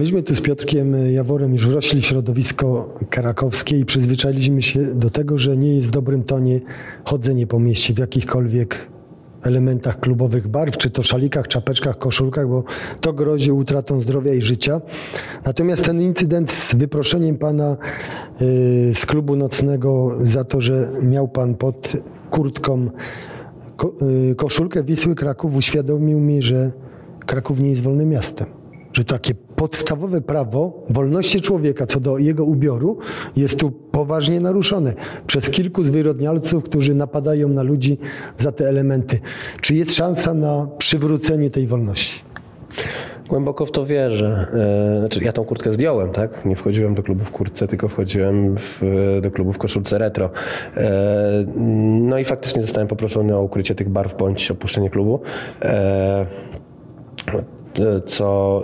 Myśmy tu z Piotrkiem Jaworem już wrośli w środowisko krakowskie i przyzwyczailiśmy się do tego, że nie jest w dobrym tonie chodzenie po mieście w jakichkolwiek elementach klubowych barw, czy to szalikach, czapeczkach, koszulkach, bo to grozi utratą zdrowia i życia. Natomiast ten incydent z wyproszeniem pana y, z klubu nocnego za to, że miał pan pod kurtką y, koszulkę Wisły Kraków uświadomił mi, że Kraków nie jest wolnym miastem. Że takie podstawowe prawo wolności człowieka co do jego ubioru jest tu poważnie naruszone przez kilku zwyrodnialców, którzy napadają na ludzi za te elementy. Czy jest szansa na przywrócenie tej wolności? Głęboko w to wierzę. E, znaczy, ja tą kurtkę zdjąłem, tak? Nie wchodziłem do klubu w kurtce, tylko wchodziłem w, do klubu w koszulce retro. E, no i faktycznie zostałem poproszony o ukrycie tych barw bądź opuszczenie klubu. E, co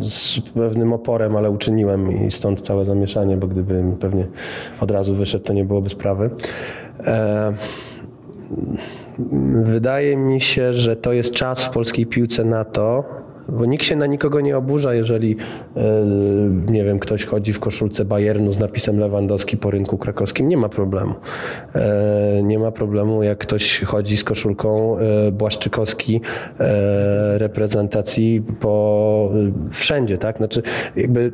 z pewnym oporem, ale uczyniłem i stąd całe zamieszanie, bo gdybym pewnie od razu wyszedł, to nie byłoby sprawy. Wydaje mi się, że to jest czas w polskiej piłce na to, bo nikt się na nikogo nie oburza, jeżeli e, nie wiem, ktoś chodzi w koszulce Bayernu z napisem Lewandowski po rynku krakowskim, nie ma problemu. E, nie ma problemu, jak ktoś chodzi z koszulką e, Błaszczykowski reprezentacji po wszędzie, tak? Znaczy jakby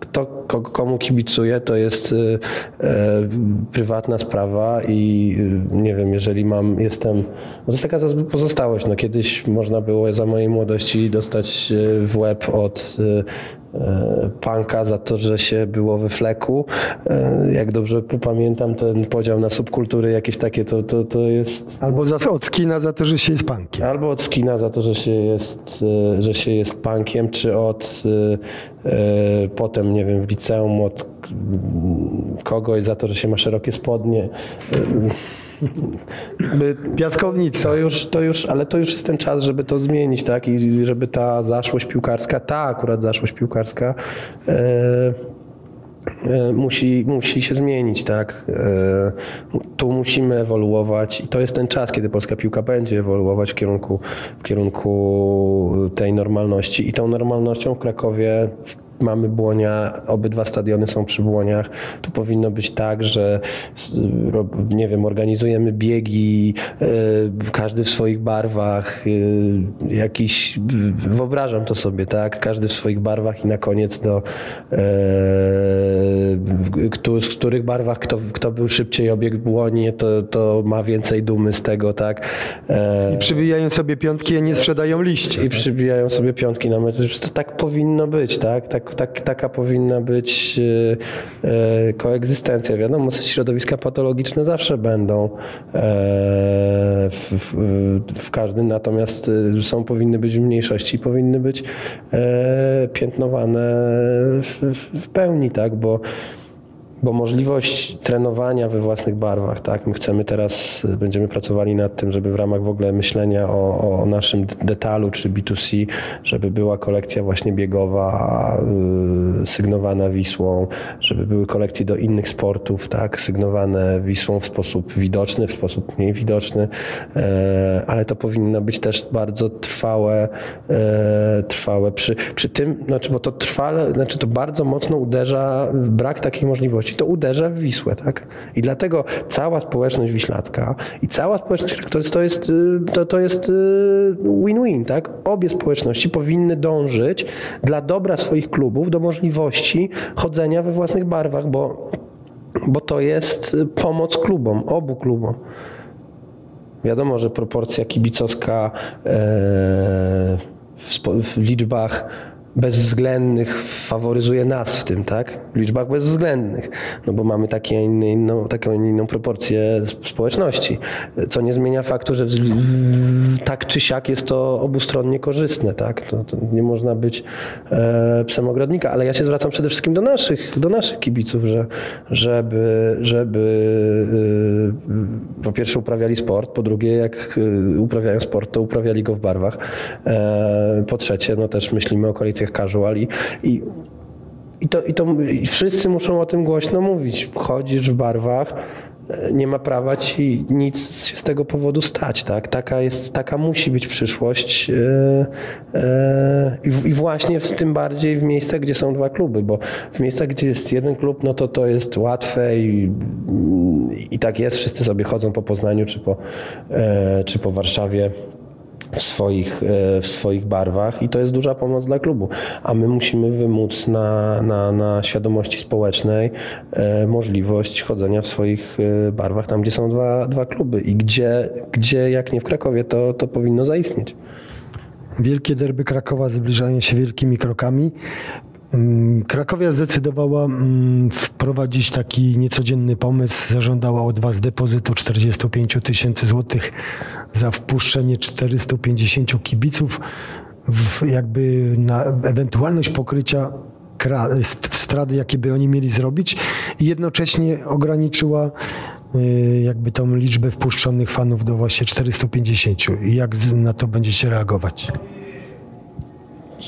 kto komu kibicuje, to jest y, e, prywatna sprawa i y, nie wiem, jeżeli mam, jestem, to jest taka pozostałość, no kiedyś można było za mojej młodości dostać y, w łeb od punka za to, że się było we fleku. Jak dobrze pamiętam, ten podział na subkultury jakieś takie, to, to, to jest... Albo za, od skina za to, że się jest punkiem. Albo od skina za to, że się jest, że się jest punkiem, czy od potem, nie wiem, w liceum od kogoś za to, że się ma szerokie spodnie. Piaskownica. To już, to już, ale to już jest ten czas, żeby to zmienić, tak? I żeby ta zaszłość piłkarska, ta akurat zaszłość piłkarska e, e, musi, musi się zmienić, tak? E, tu musimy ewoluować i to jest ten czas, kiedy polska piłka będzie ewoluować w kierunku, w kierunku tej normalności i tą normalnością w Krakowie mamy Błonia, obydwa stadiony są przy Błoniach. Tu powinno być tak, że nie wiem, organizujemy biegi, e, każdy w swoich barwach, e, jakiś, wyobrażam to sobie, tak, każdy w swoich barwach i na koniec do e, z których barwach kto, kto był szybciej obiegł Błonie, to, to ma więcej dumy z tego, tak. I przybijają sobie piątki, a nie sprzedają liście. I przybijają sobie piątki na mecz. To tak powinno być, tak, tak tak, taka powinna być e, e, koegzystencja. Wiadomo, środowiska patologiczne zawsze będą e, w, w, w każdym, natomiast są, powinny być w mniejszości, powinny być piętnowane w, w pełni, tak, bo bo możliwość trenowania we własnych barwach, tak? My chcemy teraz, będziemy pracowali nad tym, żeby w ramach w ogóle myślenia o, o naszym detalu czy B2C, żeby była kolekcja właśnie biegowa, yy, sygnowana Wisłą, żeby były kolekcje do innych sportów, tak? Sygnowane Wisłą w sposób widoczny, w sposób mniej widoczny, yy, ale to powinno być też bardzo trwałe, yy, trwałe przy, przy tym, znaczy, bo to trwale, znaczy to bardzo mocno uderza brak takiej możliwości to uderza w Wisłę, tak? I dlatego cała społeczność wiślacka i cała społeczność to jest, y, to, to jest y, win-win, tak? Obie społeczności powinny dążyć dla dobra swoich klubów do możliwości chodzenia we własnych barwach, bo, bo to jest pomoc klubom, obu klubom. Wiadomo, że proporcja kibicowska e, w liczbach bezwzględnych faworyzuje nas w tym, tak? W liczbach bezwzględnych, no bo mamy takie inne, inną, taką inną proporcję społeczności, co nie zmienia faktu, że tak czy siak jest to obustronnie korzystne, tak? To, to nie można być e, psem ogrodnika, ale ja się zwracam przede wszystkim do naszych, do naszych kibiców, że, żeby, żeby e, po pierwsze uprawiali sport, po drugie jak e, uprawiają sport, to uprawiali go w barwach, e, po trzecie, no też myślimy o koalicjach casual i, i i to, i to i wszyscy muszą o tym głośno mówić. Chodzisz w barwach, nie ma prawa ci nic się z tego powodu stać. Tak? Taka, jest, taka musi być przyszłość e, e, i właśnie w tym bardziej w miejscach, gdzie są dwa kluby, bo w miejscach, gdzie jest jeden klub, no to to jest łatwe i, i tak jest. Wszyscy sobie chodzą po Poznaniu czy po, e, czy po Warszawie w swoich, e, w swoich barwach i to jest duża pomoc dla klubu. A my musimy wymóc na, na, na świadomości społecznej e, możliwość chodzenia w swoich e, barwach tam, gdzie są dwa, dwa kluby i gdzie, gdzie jak nie w Krakowie, to, to powinno zaistnieć. Wielkie derby Krakowa zbliżają się wielkimi krokami. Mm, Krakowia zdecydowała mm, wprowadzić taki niecodzienny pomysł. Zażądała od Was depozytu 45 000 tysięcy złotych za wpuszczenie 450 kibiców, jakby na ewentualność pokrycia straty, jakie by oni mieli zrobić i jednocześnie ograniczyła y, jakby tą liczbę wpuszczonych fanów do właśnie 450. I jak na to będziecie reagować?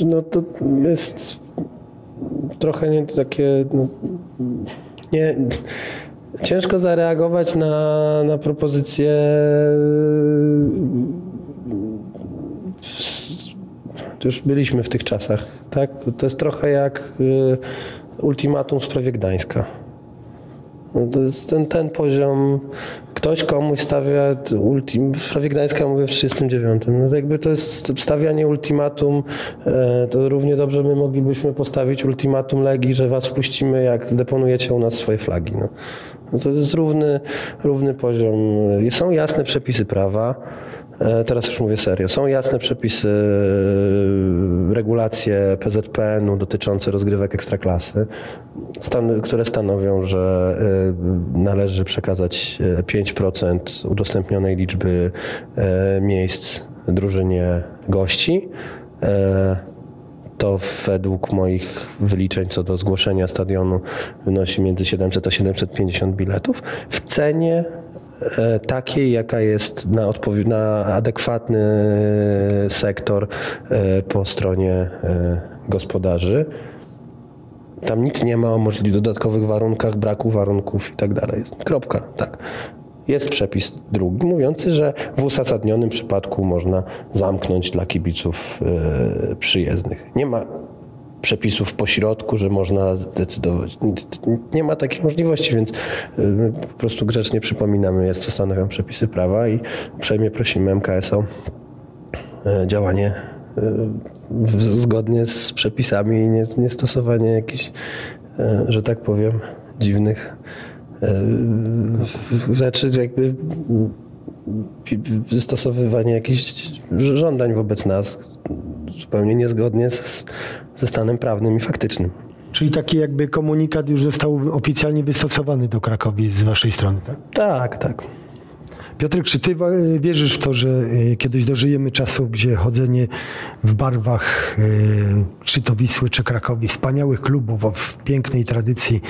No to jest trochę nie takie. No, nie, ciężko zareagować na, na propozycję. To już byliśmy w tych czasach, tak? To jest trochę jak y, ultimatum w sprawie Gdańska. No to jest ten, ten poziom, ktoś komuś stawia ultim, w sprawie Gdańska mówię w 39. No to jakby to jest stawianie ultimatum, e, to równie dobrze my moglibyśmy postawić ultimatum Legii, że was wpuścimy, jak zdeponujecie u nas swoje flagi. No. No to jest równy, równy poziom. Są jasne przepisy prawa. E, Teraz już mówię serio. Są jasne przepisy, e, regulacje PZPN-u dotyczące rozgrywek ekstraklasy, stan, które stanowią, że e, należy przekazać e, 5% udostępnionej liczby miejsc drużynie gości. To według moich wyliczeń co do zgłoszenia stadionu wynosi między 700 a 750 biletów w cenie takiej, jaka jest na, na adekwatny sektor e, po stronie e, gospodarzy. Tam nic nie ma o możliwych dodatkowych warunkach, braku warunków i tak dalej. Kropka, tak. Jest przepis drugi mówiący, że w uzasadnionym przypadku można zamknąć dla kibiców e, przyjezdnych. Nie ma przepisów pośrodku, że można zdecydować. Nie ma takiej możliwości, więc my po prostu grzecznie przypominamy, jest co stanowią przepisy prawa i uprzejmie prosimy MKS o e, działanie w- zgodnie z przepisami i nie, nie stosowanie jakichś, że tak powiem, dziwnych rzeczy, jakby stosowywanie jakichś żądań wobec nas zupełnie niezgodnie z, ze stanem prawnym i faktycznym. Czyli taki jakby komunikat już został oficjalnie wystosowany do Krakowi z waszej strony, tak? Tak, tak. Piotrek, czy ty wa- wierzysz w to, że y, kiedyś dożyjemy czasów, gdzie chodzenie w barwach y, czy to Wisły, czy Krakowi, wspaniałych klubów w pięknej tradycji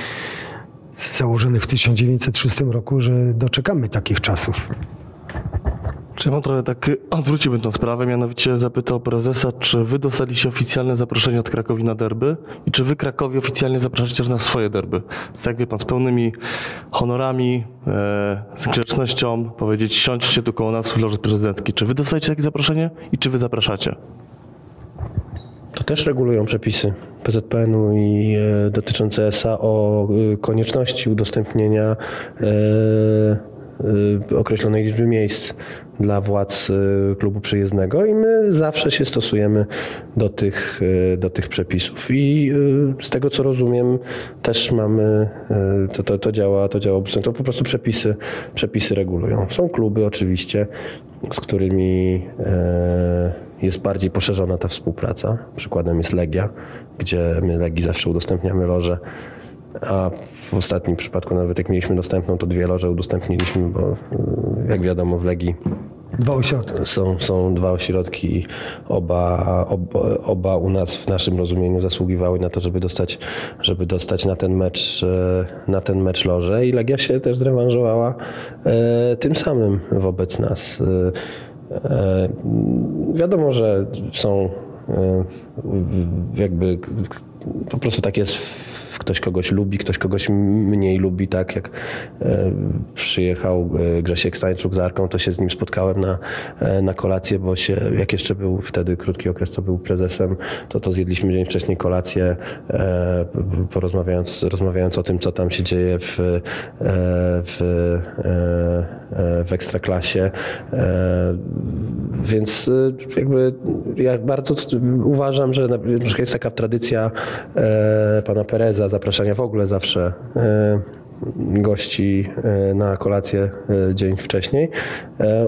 założonych w 1906 roku, że doczekamy takich czasów? Czy trochę tak, odwróciłbym tą sprawę, mianowicie zapytał prezesa, czy wy dostaliście oficjalne zaproszenie od Krakowi na derby i czy wy Krakowi oficjalnie zapraszacie też na swoje derby? Z, jak wie pan, z pełnymi honorami, e, z grzecznością, powiedzieć siądźcie tu koło nas w loży prezydenckiej. Czy wy dostajecie takie zaproszenie i czy wy zapraszacie? To też regulują przepisy PZPN-u i e, dotyczące ESA o e, konieczności udostępnienia e, e, określonej liczby miejsc dla władz e, klubu przyjezdnego i my zawsze się stosujemy do tych, e, do tych przepisów. I e, z tego co rozumiem, też mamy, to, to, to działa, to działa, to po prostu przepisy, przepisy regulują. Są kluby oczywiście, z którymi jest bardziej poszerzona ta współpraca. Przykładem jest Legia, gdzie my Legii zawsze udostępniamy loże, a w ostatnim przypadku nawet jak mieliśmy dostępną, to dwie loże udostępniliśmy, bo e, jak wiadomo w Legii Dwa ośrodki. są, są dwa ośrodki i oba, oba, oba u nas w naszym rozumieniu zasługiwały na to, żeby dostać, żeby dostać na ten mecz e, na ten mecz loże i Legia się też zrewanżowała e, tym samym wobec nas. E, wiadomo, że są jakby po prostu tak jest ktoś kogoś lubi, ktoś kogoś mniej lubi, tak jak e, przyjechał e, Grzesiek Stańczuk z Arką, to się z nim spotkałem na, e, na kolację, bo się, jak jeszcze był wtedy krótki okres, to był prezesem, to to zjedliśmy dzień wcześniej kolację, porozmawiając rozmawiając o tym, co tam się dzieje w, w, w ekstraklasie. Więc jakby ja bardzo uważam, że jest taka tradycja pana Pereza, zapraszania w ogóle zawsze e, gości e, na kolację e, dzień wcześniej.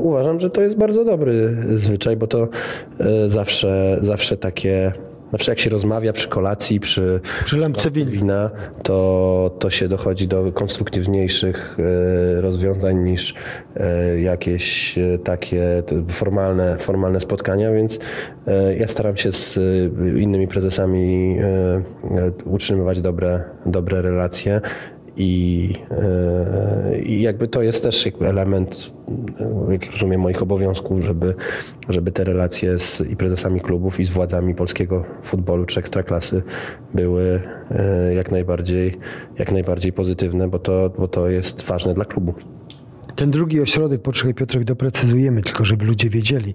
Uważam, że to jest bardzo dobry zwyczaj, bo to zawsze, zawsze takie Zawsze jak się rozmawia przy kolacji, przy, przy lampce wina, to, to się dochodzi do konstruktywniejszych rozwiązań niż jakieś takie formalne, formalne spotkania, więc ja staram się z innymi prezesami utrzymywać dobre, dobre relacje. I, I jakby to jest też element, jak rozumiem, moich obowiązków, żeby, żeby te relacje z i prezesami klubów, i z władzami polskiego futbolu czy ekstraklasy były jak najbardziej, jak najbardziej pozytywne, bo to, bo to jest ważne dla klubu. Ten drugi ośrodek, poczekaj Piotrek, doprecyzujemy, tylko żeby ludzie wiedzieli.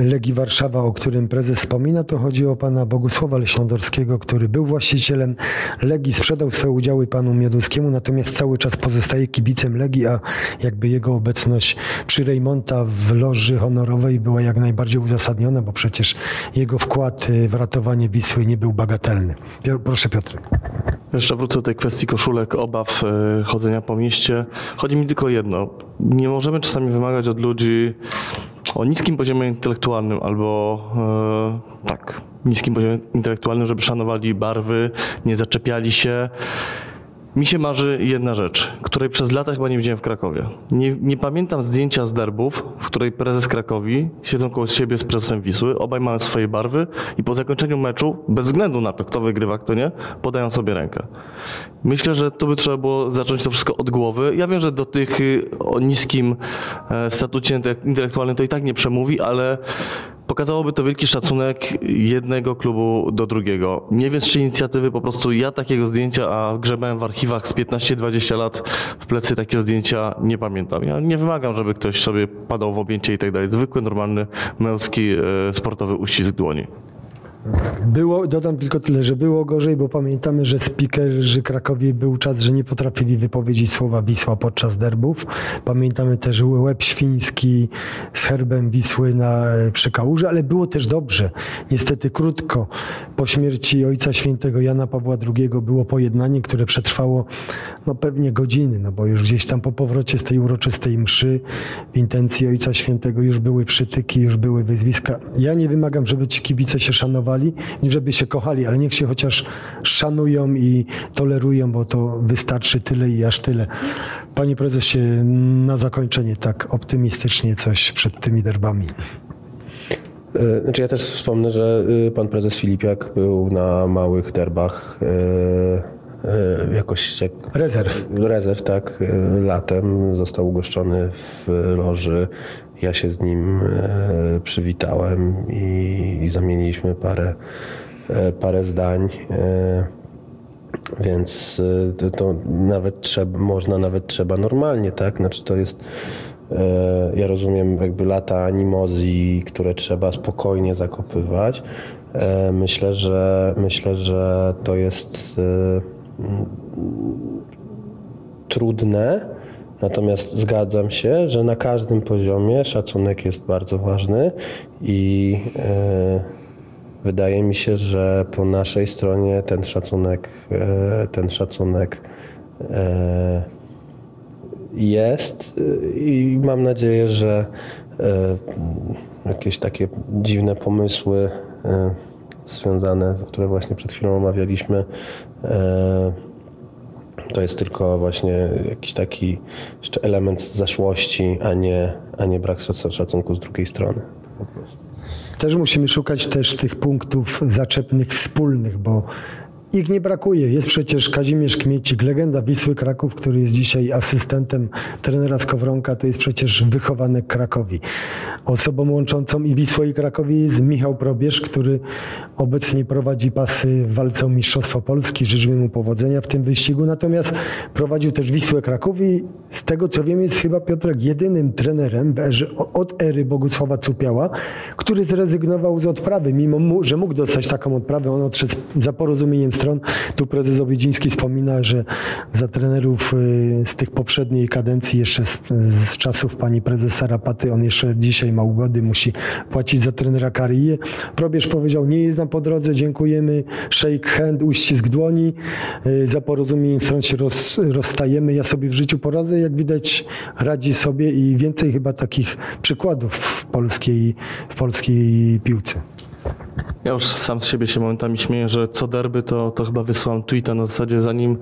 Legii Warszawa, o którym prezes wspomina, to chodzi o pana Bogusława Leśniodorskiego, który był właścicielem Legii, sprzedał swoje udziały panu Mioduskiemu, natomiast cały czas pozostaje kibicem Legii, a jakby jego obecność przy Rejmonta w loży honorowej była jak najbardziej uzasadniona, bo przecież jego wkład w ratowanie Wisły nie był bagatelny. Proszę Piotr. Jeszcze wrócę do tej kwestii koszulek, obaw e, chodzenia po mieście. Chodzi mi tylko jedno. Nie możemy czasami wymagać od ludzi o niskim poziomie intelektualnym albo e, tak, niskim poziomie intelektualnym, żeby szanowali barwy, nie zaczepiali się. Mi się marzy jedna rzecz, której przez lata chyba nie widziałem w Krakowie. Nie, nie, pamiętam zdjęcia z derbów, w której prezes Krakowi siedzą koło siebie z prezesem Wisły, obaj mają swoje barwy i po zakończeniu meczu, bez względu na to, kto wygrywa, kto nie, podają sobie rękę. Myślę, że to by trzeba było zacząć to wszystko od głowy. Ja wiem, że do tych y, o niskim e, statucie intelektualnym to i tak nie przemówi, ale Pokazałoby to wielki szacunek jednego klubu do drugiego. Nie wiem czy inicjatywy, po prostu ja takiego zdjęcia, a grzebałem w archiwach z 15-20 lat w plecy takiego zdjęcia nie pamiętam. Ja nie wymagam, żeby ktoś sobie padał w objęcie i tak dalej. Zwykły, normalny, męski, e, sportowy uścisk dłoni. Było, dodam tylko tyle, że było gorzej, bo pamiętamy, że speakerzy Krakowie był czas, że nie potrafili wypowiedzieć słowa Wisła podczas derbów. Pamiętamy też łeb świński z herbem Wisły na przekałurze, ale było też dobrze. Niestety krótko po śmierci Ojca Świętego Jana Pawła II było pojednanie, które przetrwało no pewnie godziny, no bo już gdzieś tam po powrocie z tej uroczystej mszy w intencji Ojca Świętego już były przytyki, już były wyzwiska. Ja nie wymagam, żeby ci kibice się szanowali, szanowali i żeby się kochali, ale niech się chociaż szanują i tolerują, bo to wystarczy tyle i aż tyle. Panie prezesie, na zakończenie tak optymistycznie coś przed tymi derbami. E, znaczy ja też wspomnę, że y, pan prezes Filipiak był na małych derbach e, jakoś jak rezerw. Rezerw, tak. Latem został ugoszczony w loży ja się z nim e, przywitałem i, i zamieniliśmy parę, e, parę zdań. E, więc to, to, nawet trzeba, można nawet trzeba normalnie, tak? Znaczy to jest, ja rozumiem jakby lata animozji, które trzeba spokojnie zakopywać. Myślę, że myślę, że to jest trudne, Natomiast zgadzam się, że na każdym poziomie szacunek jest bardzo ważny i e, wydaje mi się, że po naszej stronie ten szacunek, e, ten szacunek e, jest i mam nadzieję, że jakieś takie dziwne pomysły związane, które właśnie przed chwilą omawialiśmy, to jest tylko właśnie jakiś taki jeszcze element zaszłości, a nie, a nie brak szacunku z drugiej strony. Też musimy szukać też tych punktów zaczepnych wspólnych, bo ich nie brakuje. Jest przecież Kazimierz Kmiecik, legenda Wisły Kraków, który jest dzisiaj asystentem trenera Skowronka. To jest przecież wychowanek Krakowi. Osobą łączącą i Wisłę i Krakowi jest Michał Probierz, który obecnie prowadzi pasy w walce o Mistrzostwo Polski. Życzmy mu powodzenia w tym wyścigu. Natomiast prowadził też Wisłę Kraków i z tego co wiem jest chyba Piotrek jedynym trenerem od ery Bogusława Cupiała, który zrezygnował z odprawy, mimo mu, że mógł dostać taką odprawę. On odszedł za porozumieniem stron. Tu prezes Obidziński wspomina, że za trenerów y, z tych poprzedniej kadencji, jeszcze z, z czasów pani prezes Sarapaty, on jeszcze dzisiaj ma ugody, musi płacić za trenera Kariję. Probierz powiedział, nie jest nam po drodze, dziękujemy, shake hand, uścisk dłoni, y, za porozumieniem stron się roz, rozstajemy. Ja sobie w życiu poradzę, jak widać radzi sobie i więcej chyba takich przykładów w polskiej, w polskiej piłce. Ja już sam z siebie się momentami śmieję, że co derby to, to chyba wysłałem tweeta na zasadzie zanim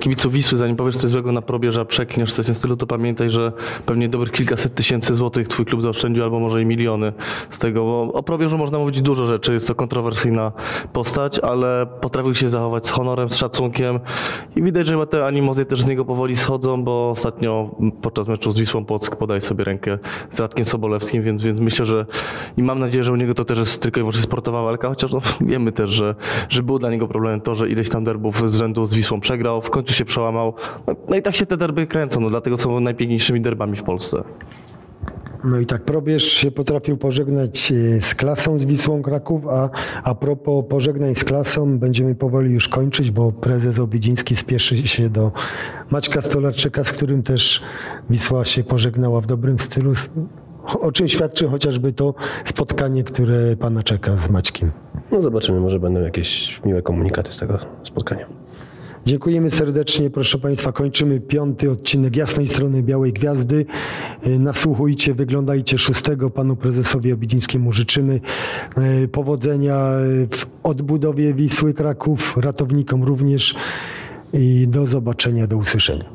kibiców Wisły, zanim powiesz coś złego na probierza, przeklniesz coś w tym stylu, to pamiętaj, że pewnie dobrych kilkaset tysięcy złotych twój klub zaoszczędził, albo może i miliony z tego, bo o probierzu można mówić dużo rzeczy, jest to kontrowersyjna postać, ale potrafił się zachować z honorem, z szacunkiem i widać, że te animozje też z niego powoli schodzą, bo ostatnio podczas meczu z Wisłą Płock podaje sobie rękę z Radkiem Sobolewskim, więc, więc myślę, że i mam nadzieję, że u niego to też jest tylko i wyłącznie sportowa walka, chociaż no, wiemy też, że, że było dla niego problemem to, że ileś tam derbów z rzędu z Wisłą przegrał, w końcu się przełamał. No, no i tak się te derby kręcą, no dlatego są najpiękniejszymi derbami w Polsce. No i tak probierz się potrafił pożegnać e, z klasą z Wisłą Kraków, a a propos pożegnań z klasą będziemy powoli już kończyć, bo prezes Obidziński spieszy się do Maćka Stolarczyka, z którym też Wisła się pożegnała w dobrym stylu. O czym świadczy chociażby to spotkanie, które pana czeka z Maćkiem. No zobaczymy, może będą jakieś miłe komunikaty z tego spotkania. Dziękujemy serdecznie, proszę Państwa. Kończymy piąty odcinek Jasnej Strony Białej Gwiazdy. Y, Nasłuchujcie, wyglądajcie szóstego. Panu prezesowi Obidzińskiemu życzymy y, powodzenia y, w odbudowie Wisły Kraków, ratownikom również i do zobaczenia, do usłyszenia.